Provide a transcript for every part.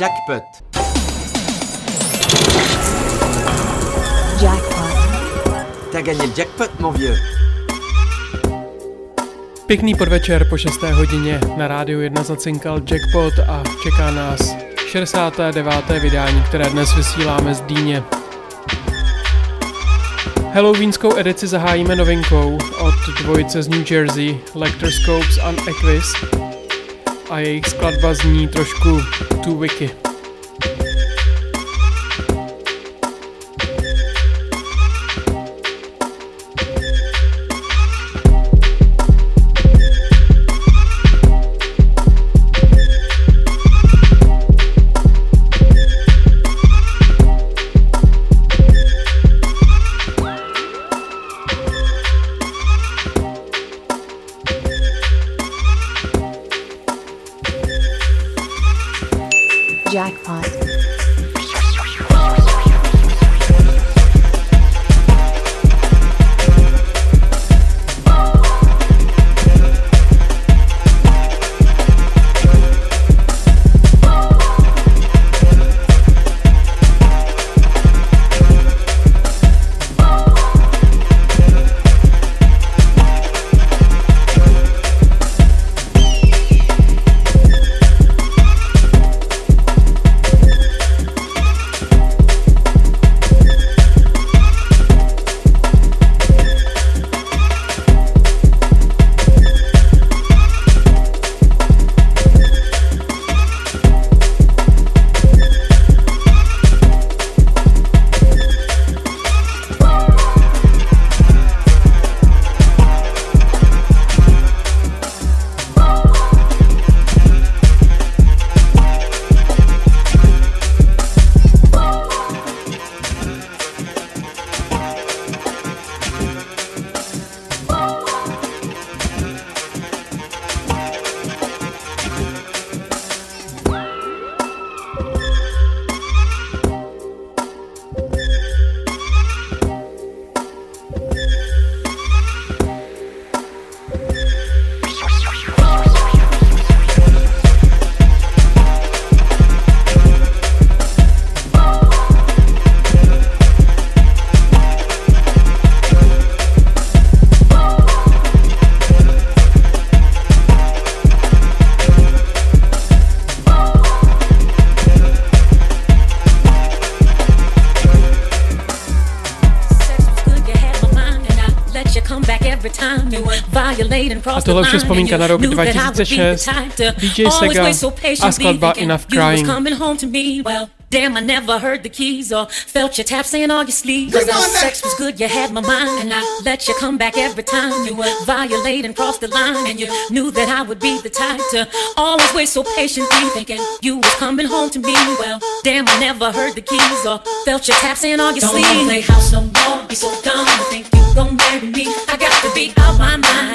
Jackpot. Jackpot. T'as gagné le jackpot, mon vieux. Pěkný podvečer po 6. hodině na rádiu 1 zacinkal jackpot a čeká nás 69. vydání, které dnes vysíláme z Dýně. Halloweenskou edici zahájíme novinkou od dvojice z New Jersey, Lecter Scopes and Equis, a jejich skladba zní trošku too wicky. to lepšie vzpomínka na rok 2006, DJ Sega a skladba Enough Crying. Damn, I never heard the keys or felt your taps in all your sleep. Cause our sex was good, you had my mind. And I let you come back every time you were violate and cross the line. And you knew that I would be the type to always wait so patiently, thinking you was coming home to me. Well, damn, I never heard the keys or felt your taps in all your Don't sleeves. Don't play house no more, be so dumb. I think you gon' marry me. I got to be out my mind.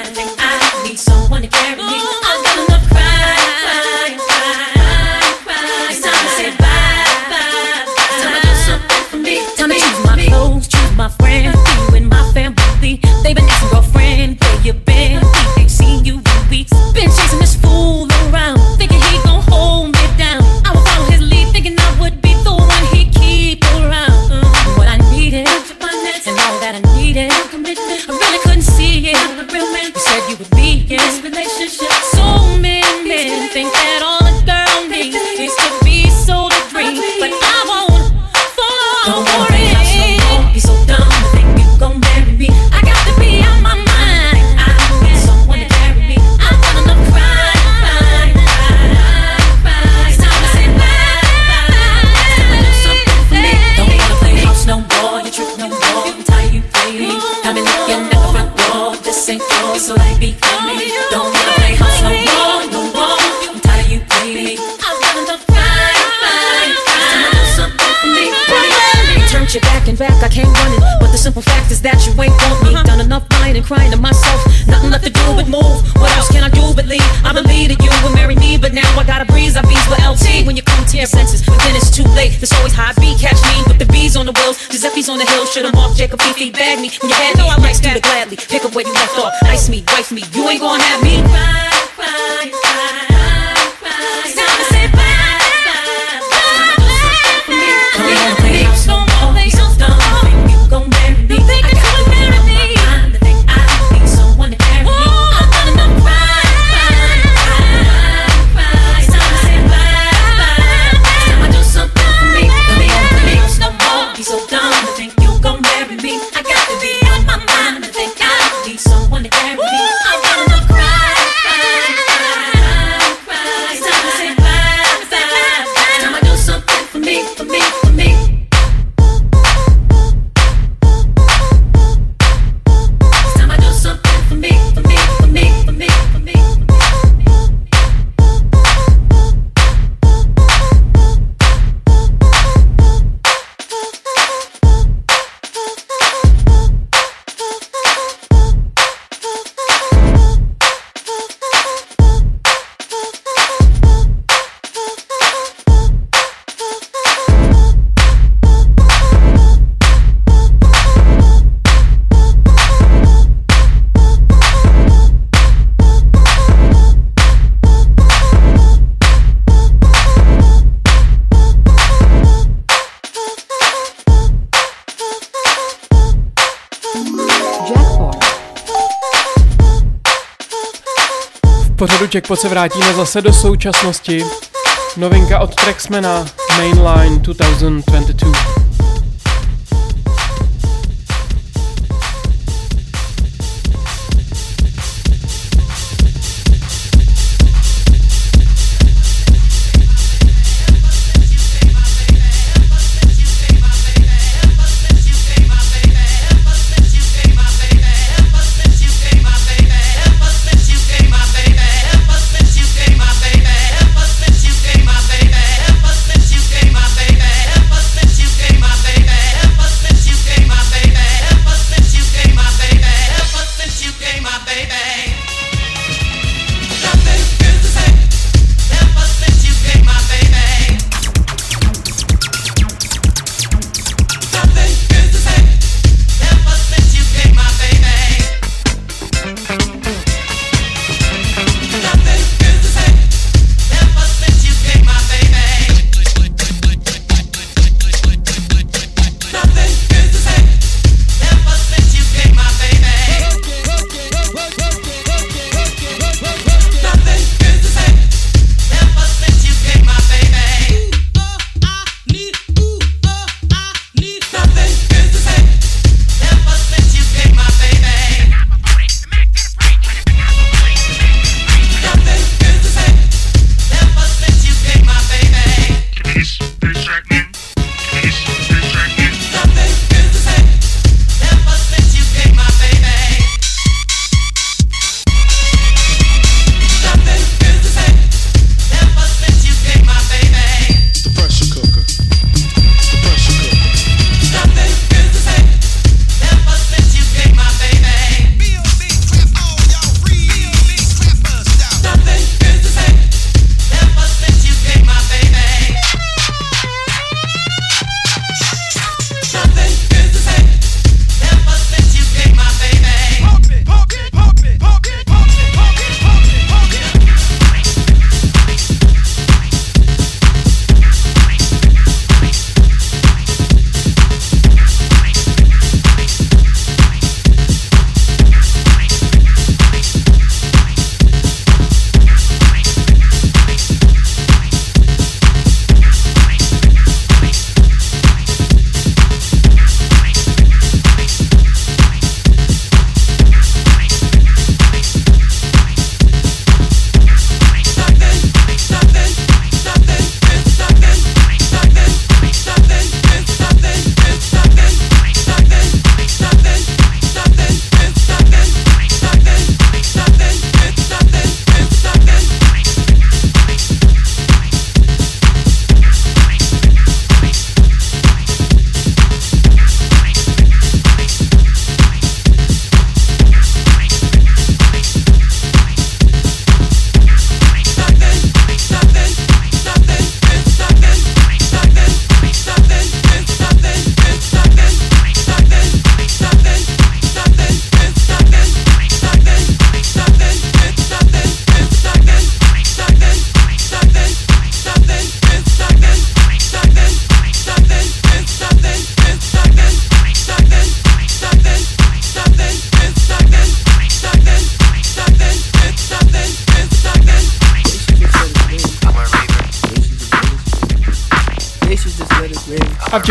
Jackpot se vrátíme zase do současnosti. Novinka od Traxmana Mainline 2022.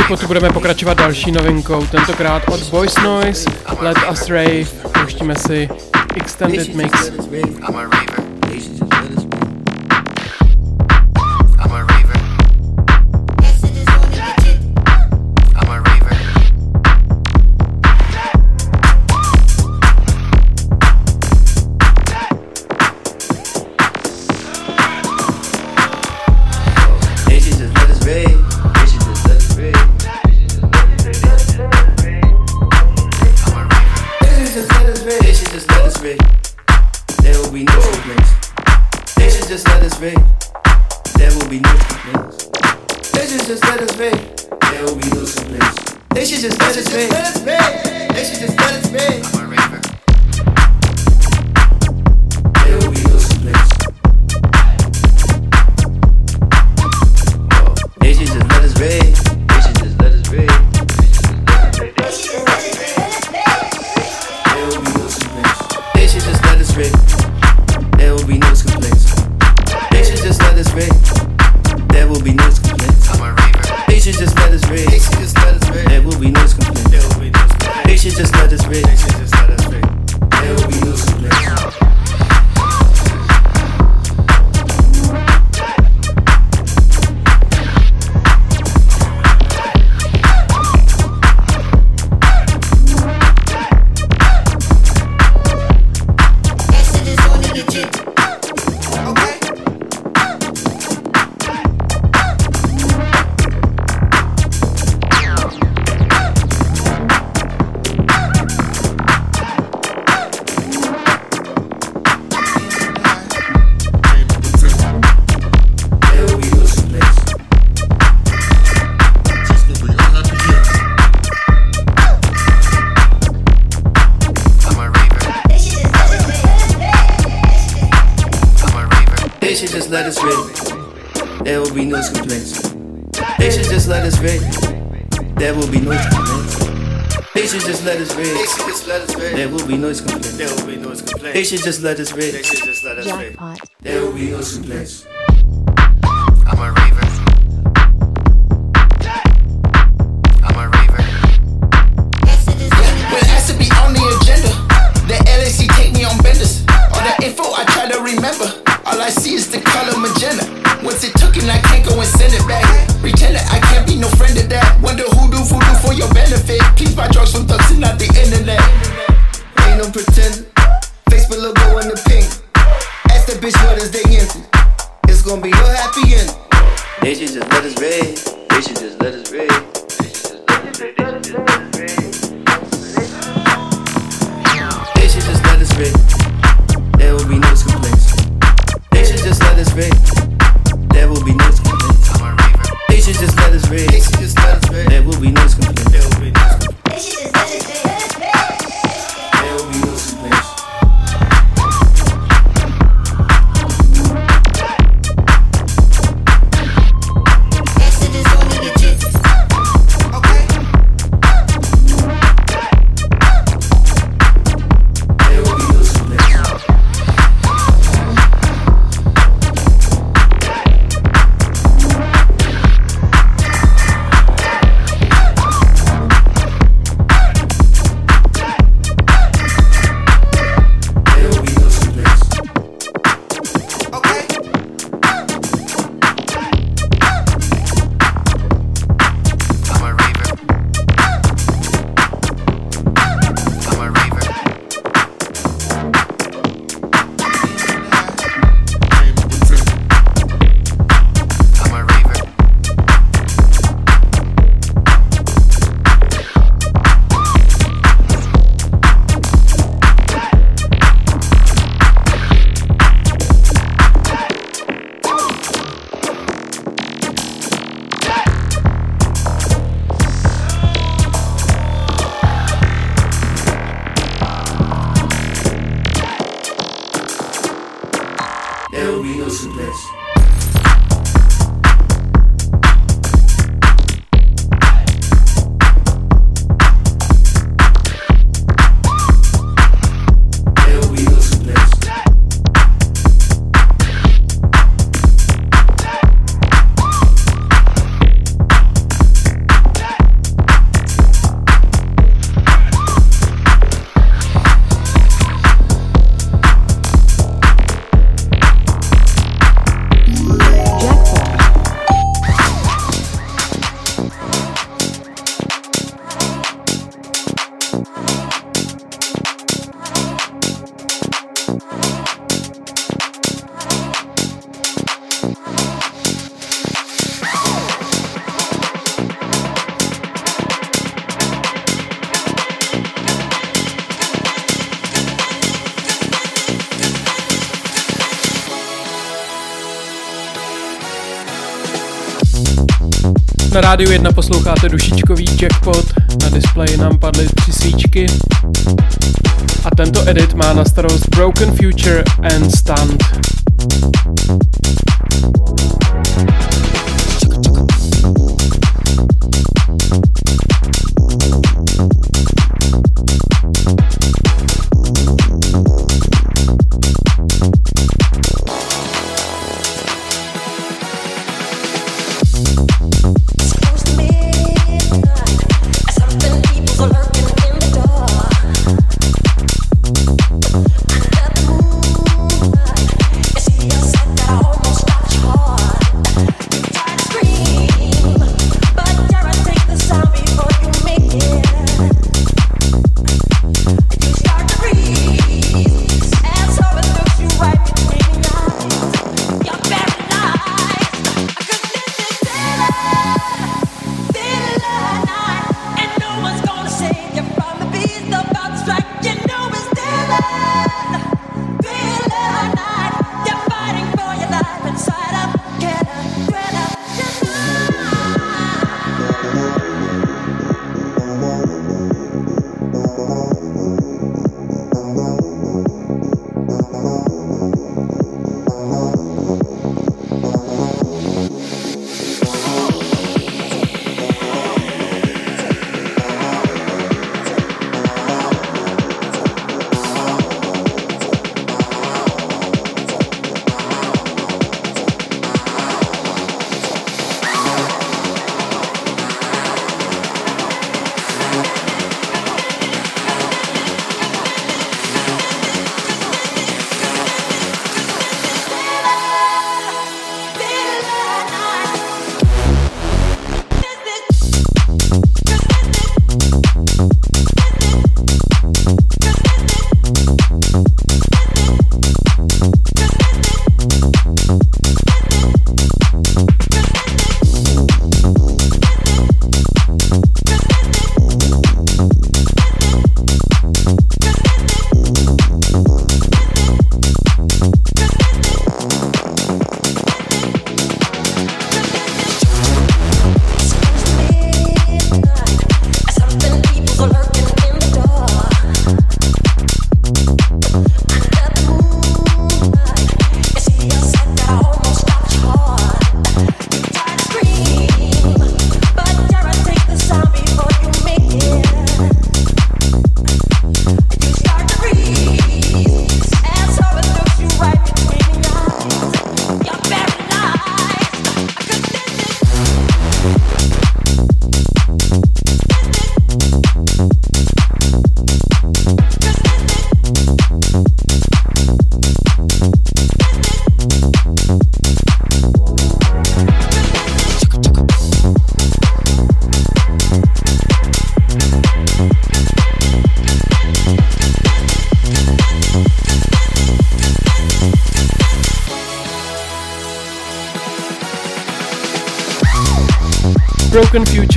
Jackpotu budeme pokračovat další novinkou, tentokrát od Voice Noise, Let Us Rave, pouštíme si Extended Mix. There will be just let us rip. There will be no complaints. They should just let us rip. There will be no complaints. They should just let us rage. There will be no complaints. They should just let us rage. There will be no complaints. rádiu 1 posloucháte dušičkový jackpot, na displeji nám padly tři svíčky. A tento edit má na starost Broken Future and Stunt.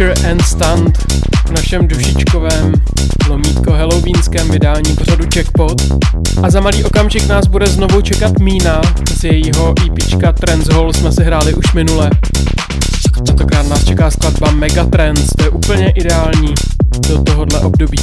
Future and Stunt v našem dušičkovém lomítko halloweenském vydání pořadu Checkpot. A za malý okamžik nás bude znovu čekat Mína, z jejího EPčka Trends Hall jsme si hráli už minule. Tentokrát nás čeká skladba Megatrends, to je úplně ideální do tohohle období.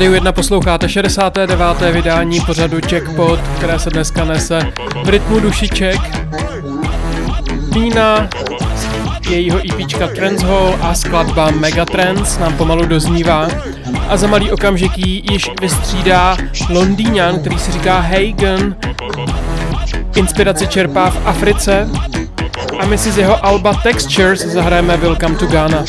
Rádiu 1 posloucháte 69. vydání pořadu Checkpot, které se dneska nese v rytmu dušiček. Pína, jejího e IPčka Trends Hall a skladba Megatrends nám pomalu doznívá a za malý okamžik ji již vystřídá Londýňan, který se říká Hagen. Inspiraci čerpá v Africe a my si z jeho alba Textures zahrajeme Welcome to Ghana.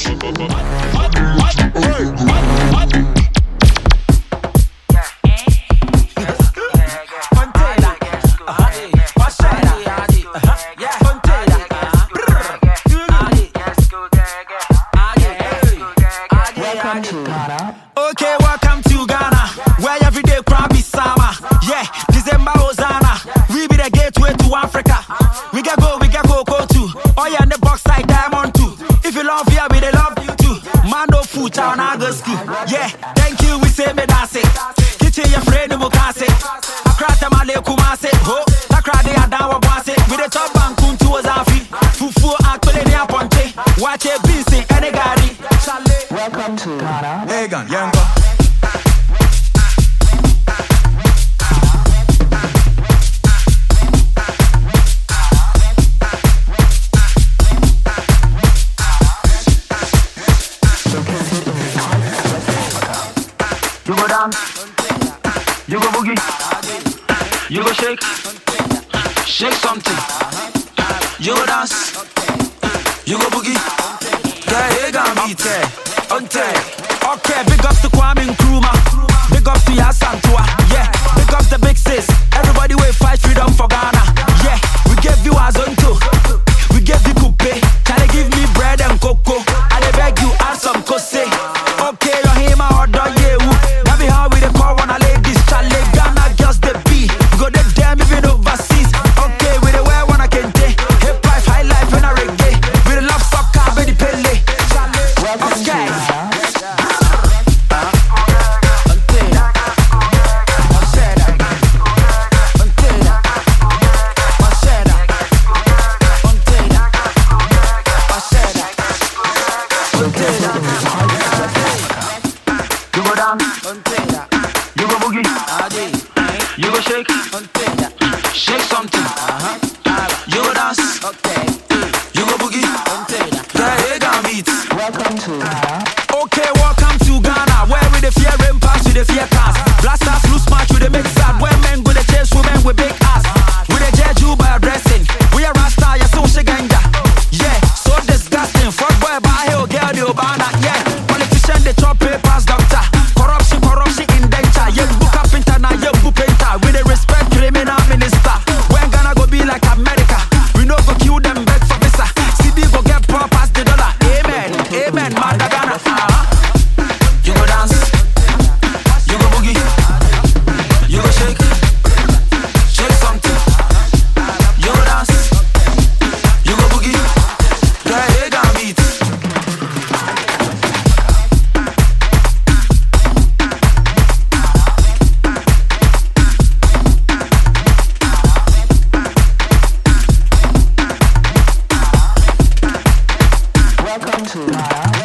같은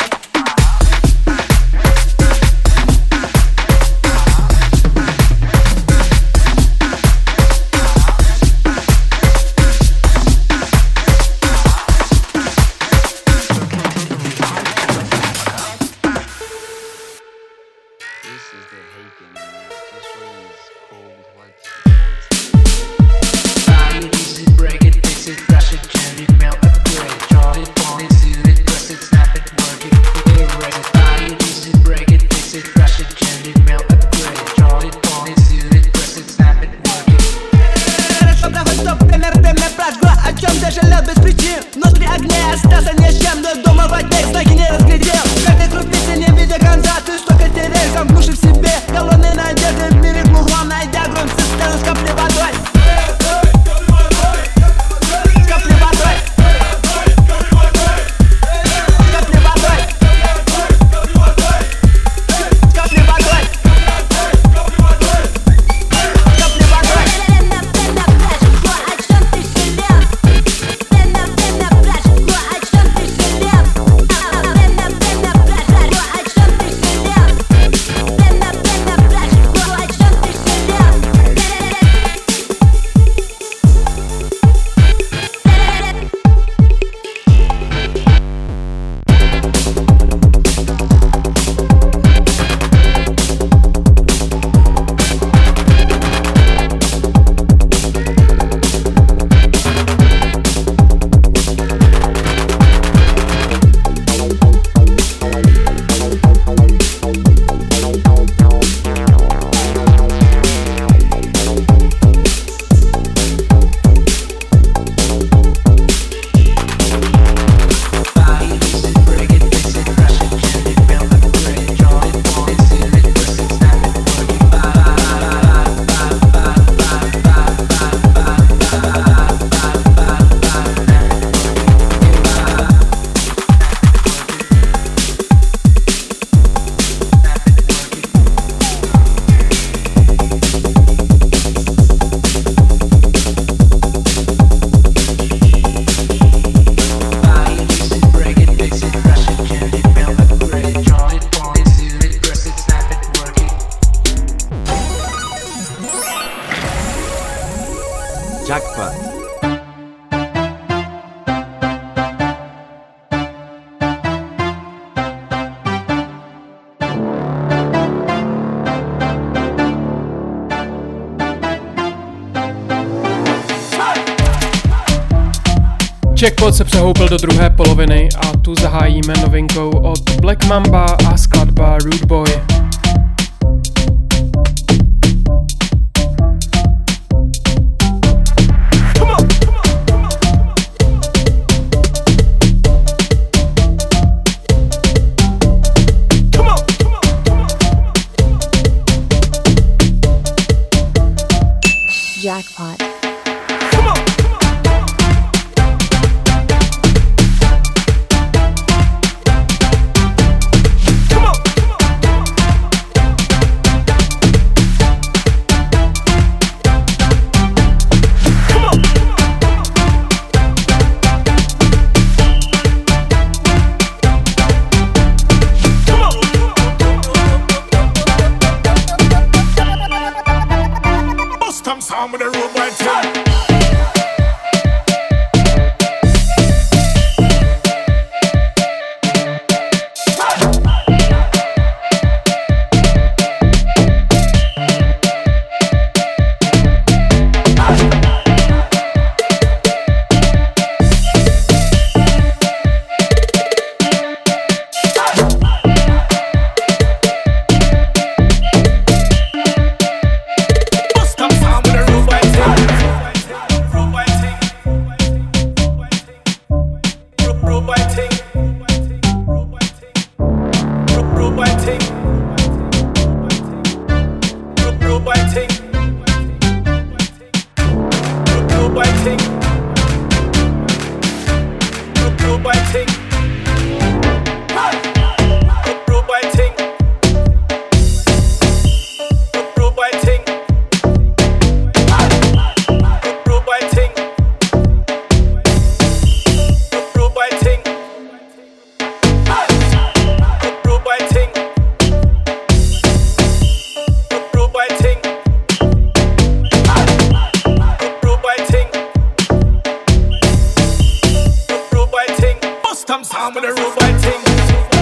Jackpot se přehoupil do druhé poloviny a tu zahájíme novinkou od Black Mamba a skladba Rude Boy. 'Em sound with the road boy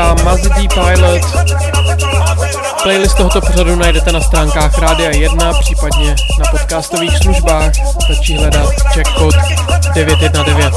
za Mazdy Pilot. Playlist tohoto pořadu najdete na stránkách Rádia 1, případně na podcastových službách. Stačí hledat checkcode 919.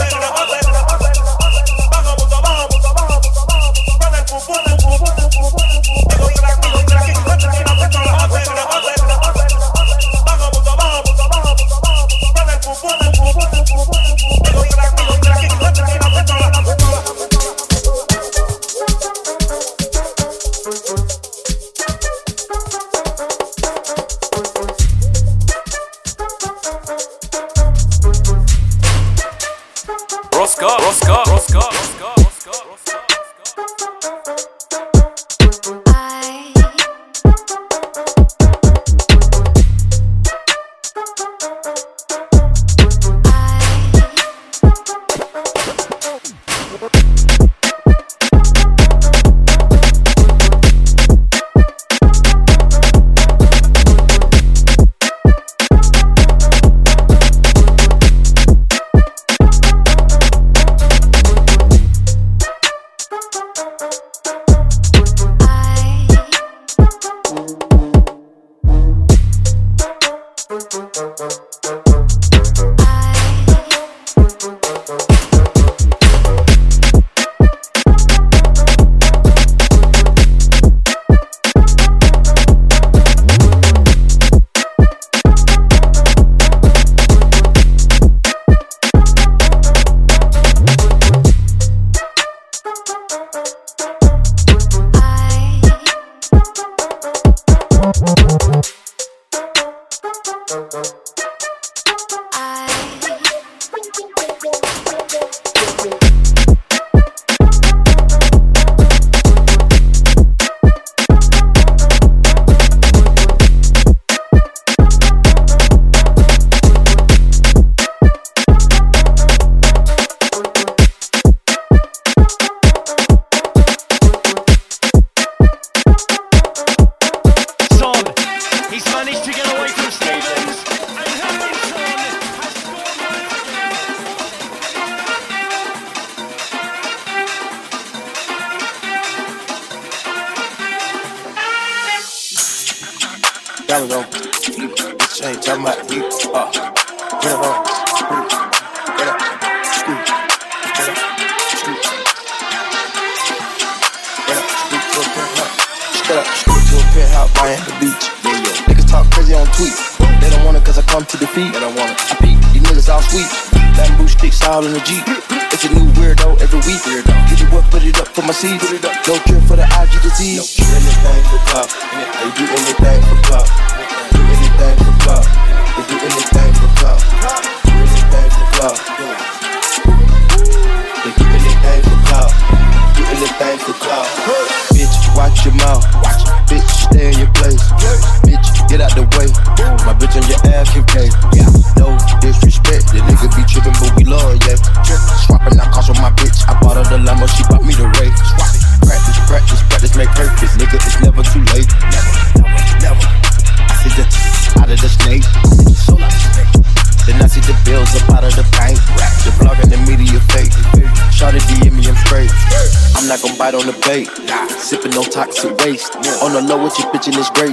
Bite on the bait. Sipping no toxic waste. On the low, what you bitchin' is great.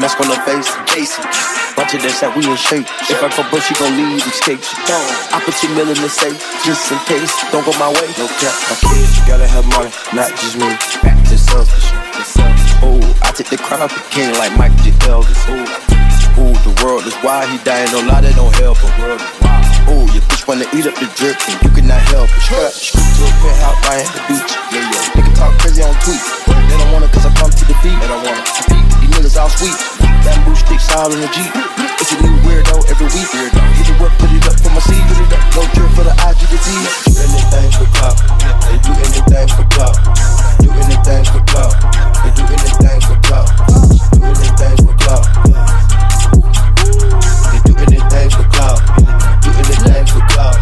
Mask on the face, Casey. Bunch of this that we in shape. If I go broke, she gon' leave escape. She. I put two mil in the safe, just in case. Don't go my way. No cap, my kids, you gotta have money, not just me. It's selfish. Oh, I take the crown off the king like Michael J. Elvis. Ooh, ooh, the world is why he dying, no lie, that don't help him. Ooh, your bitch wanna eat up the drip and you cannot help it. Strap, scoot to a penthouse, the Beach. Yeah, yeah. Nigga talk crazy on tweets. They don't want it cause I come to defeat. They don't want it. These niggas all sweet. Bamboo sticks all in the Jeep. It's a new weirdo every week. Weirdo. Get the work, put it up for my seed. Put it up, no drip for the IG to see. Do anything for clout. They do anything for clout. Do anything for clout. They do anything for clout. Do anything for clout. Anything for clout. Do anything for clout.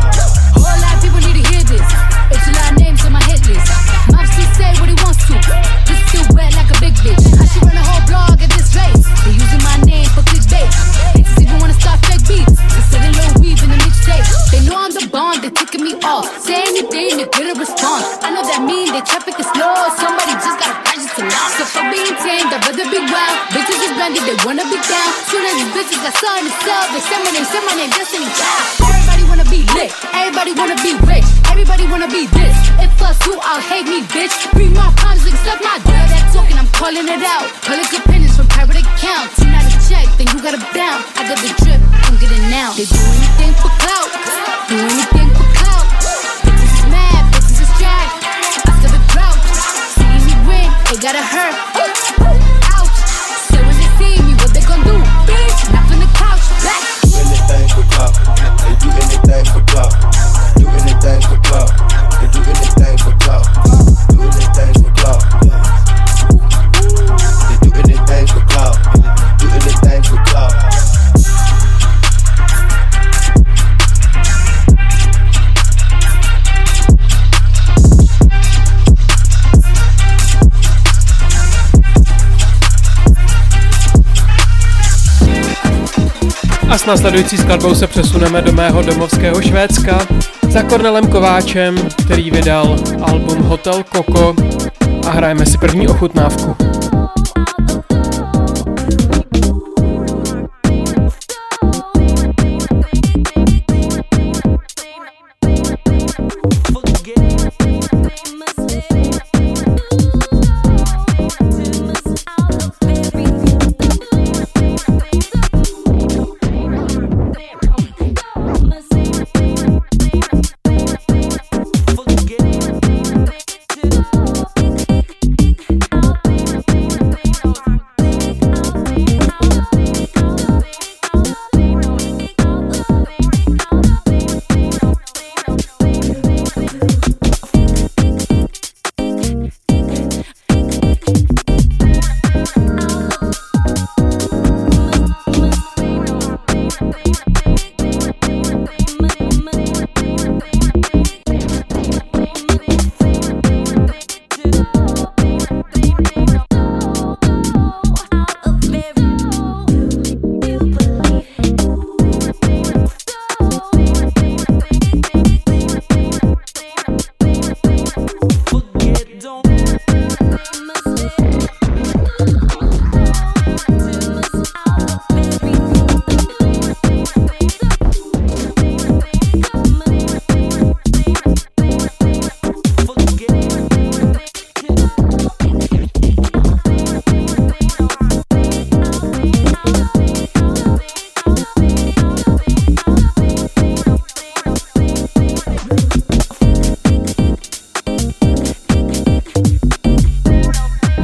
Whole lot of people need to hear this. It's a lot of names on my hit list. Mops just say what he wants to. Just still wet like a big bitch. I should run a whole blog at this rate. They using my name for clickbait. Haters even wanna start fake beats. Instead of little weave in the mixtape. They know I'm the bond, they ticking me off. Say anything to get a response. I know that mean they traffic is slow. Somebody just gotta for being tamed, I'd rather be wild. Bitches is blended, they wanna be down. Soon as these bitches got something to sell, they say my name, say my name, Destiny Child. Everybody wanna be lit, everybody wanna be rich, everybody wanna be this. If us who I'll hate me, bitch. Bring my like suck my girl. That talking, I'm calling it out. Public následující skladbou se přesuneme do mého domovského Švédska za Kornelem Kováčem, který vydal album Hotel Koko a hrajeme si první ochutnávku.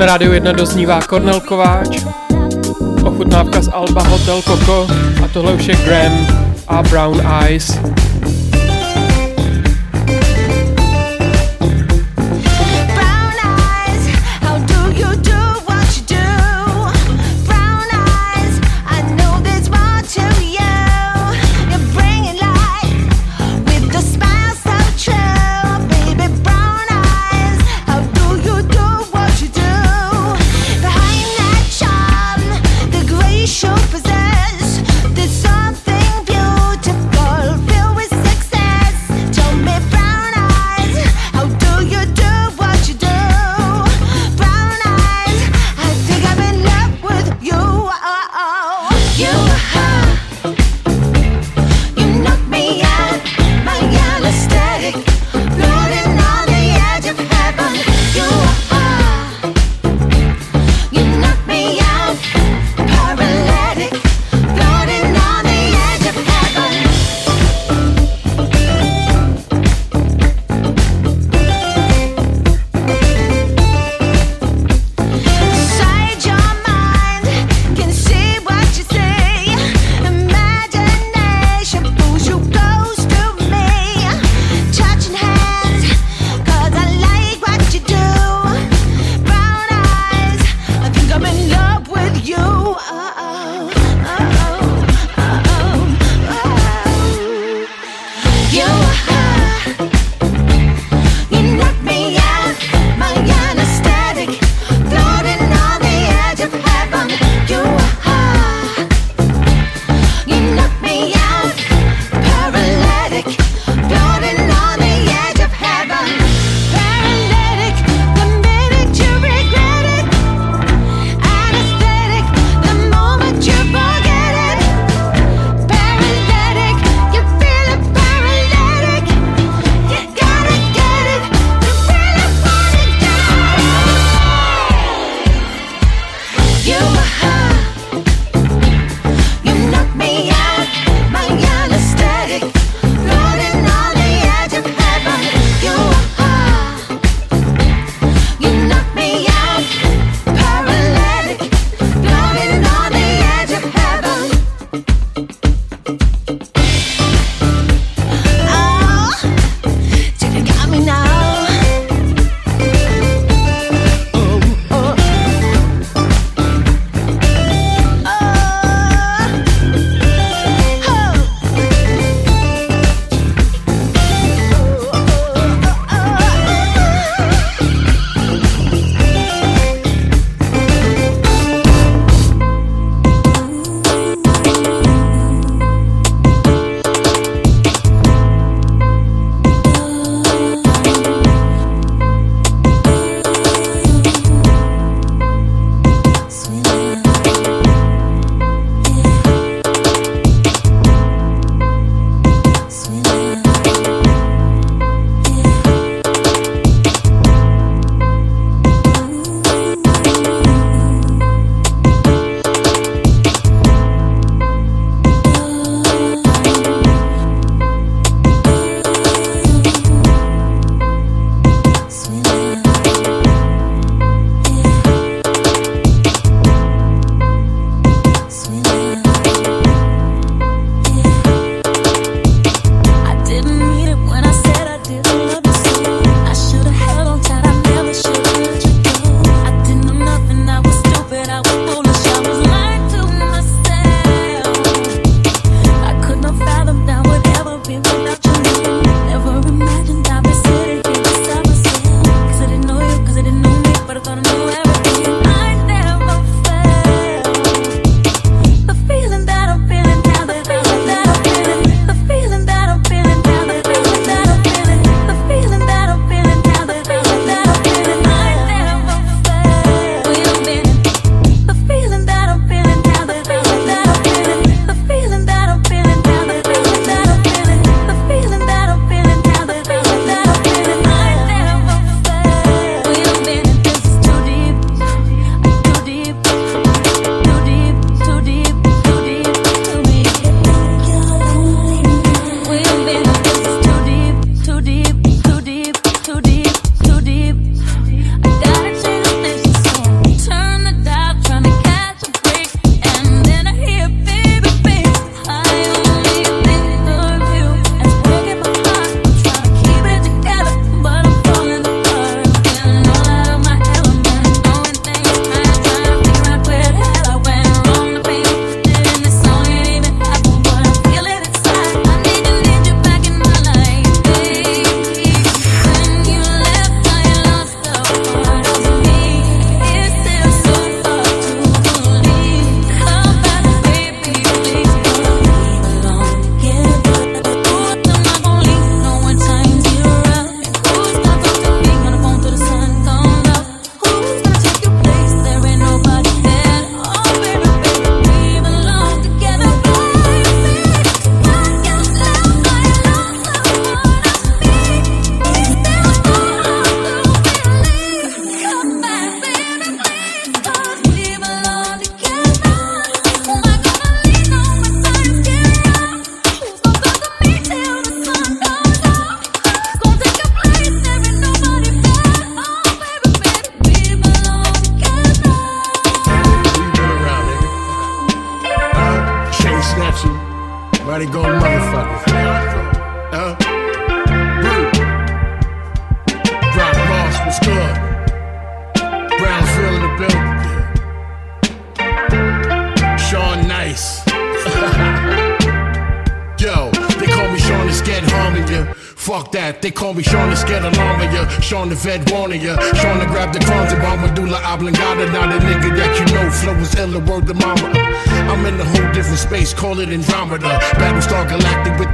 Na rádiu 1 doznívá Kornel Kováč, ochutnávka z Alba Hotel Coco a tohle už je Graham a Brown Eyes.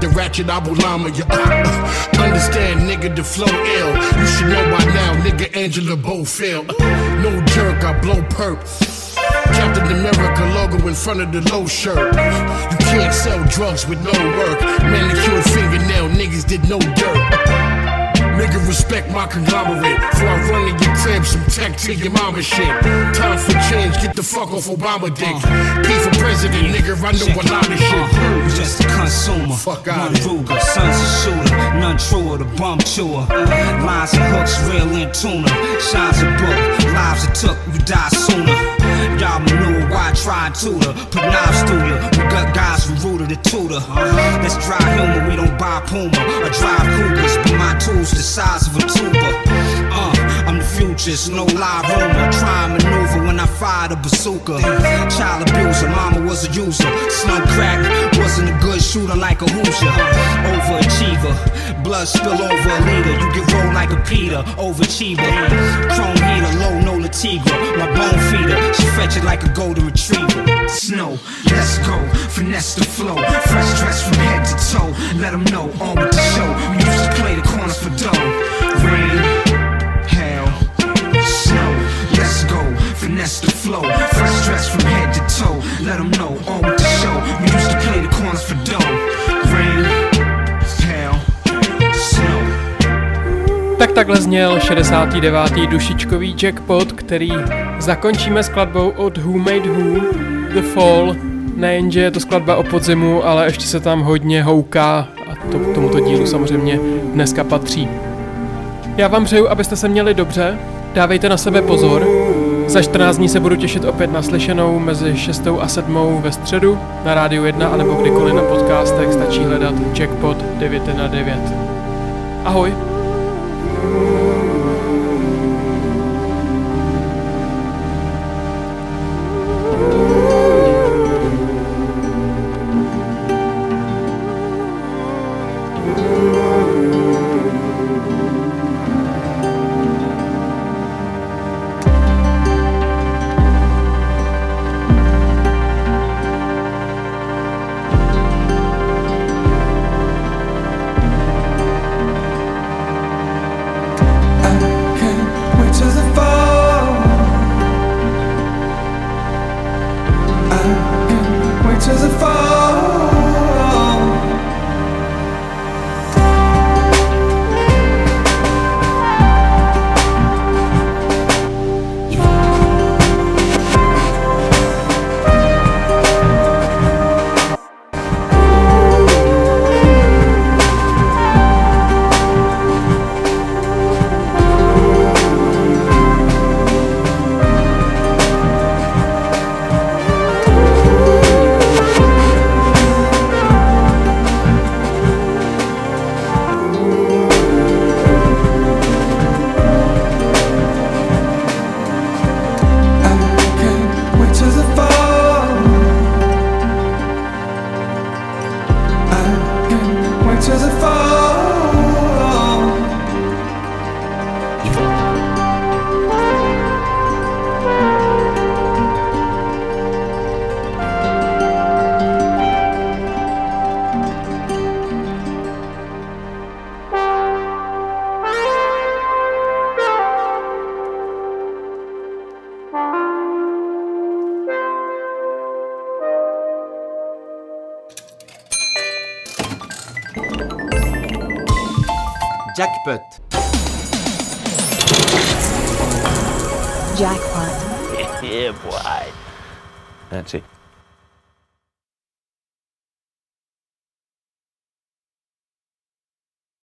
The ratchet Abu Lama. Ya. Understand, nigga, the flow ill. You should know by now, nigga Angela Bofill. No jerk, I blow perp. Captain America logo in front of the low shirt. You can't sell drugs with no work. Manicured fingernail, niggas did no dirt. Nigga, respect my conglomerate. Before I run in your crib, some tech to your mama shit. Time for change, get the fuck off Obama dick. Uh. P for president, nigga, I know a lot of shit. Uh-huh. You just a consumer. Fuck One Ruger, son's a shooter. None truer, the bum chewer. Lines and hooks, real in tuna. Shines a book, lives it took, you die sooner. Y'all manure, why try and tutor? Put knives through you. We got guys from Rooter to Tutor. Let's dry humor, we don't buy Puma. I drive Cougars, but my it's no live rumor. Try and maneuver when I fire a bazooka. Child abuser, mama was a user. Slum crack, wasn't a good shooter like a Hoosier. Overachiever, blood spill over a leader. You get rolled like a Peter, overachiever. Chrome heater, low no Latigra. My bone feeder, she fetch it like a golden retriever. Snow, let's go, finesse the flow. Fresh dress from head to toe. Let them know, on with the show. We used to play the corner for dough. Rain, finesse the flow. Fresh dress from head to toe. Let them know, on with the show. We used to play the corners for dough. Rain. Tak takhle zněl 69. dušičkový jackpot, který zakončíme skladbou od Who Made Who, The Fall. Nejenže je to skladba o podzimu, ale ještě se tam hodně houká a to k tomuto dílu samozřejmě dneska patří. Já vám přeju, abyste se měli dobře, dávejte na sebe pozor. Za 14 dní se budu těšit opět na slyšenou mezi 6 a 7 ve středu na Rádiu 1 anebo kdykoliv na podcastech stačí hledat Jackpot 9 na 9. Ahoj! Wait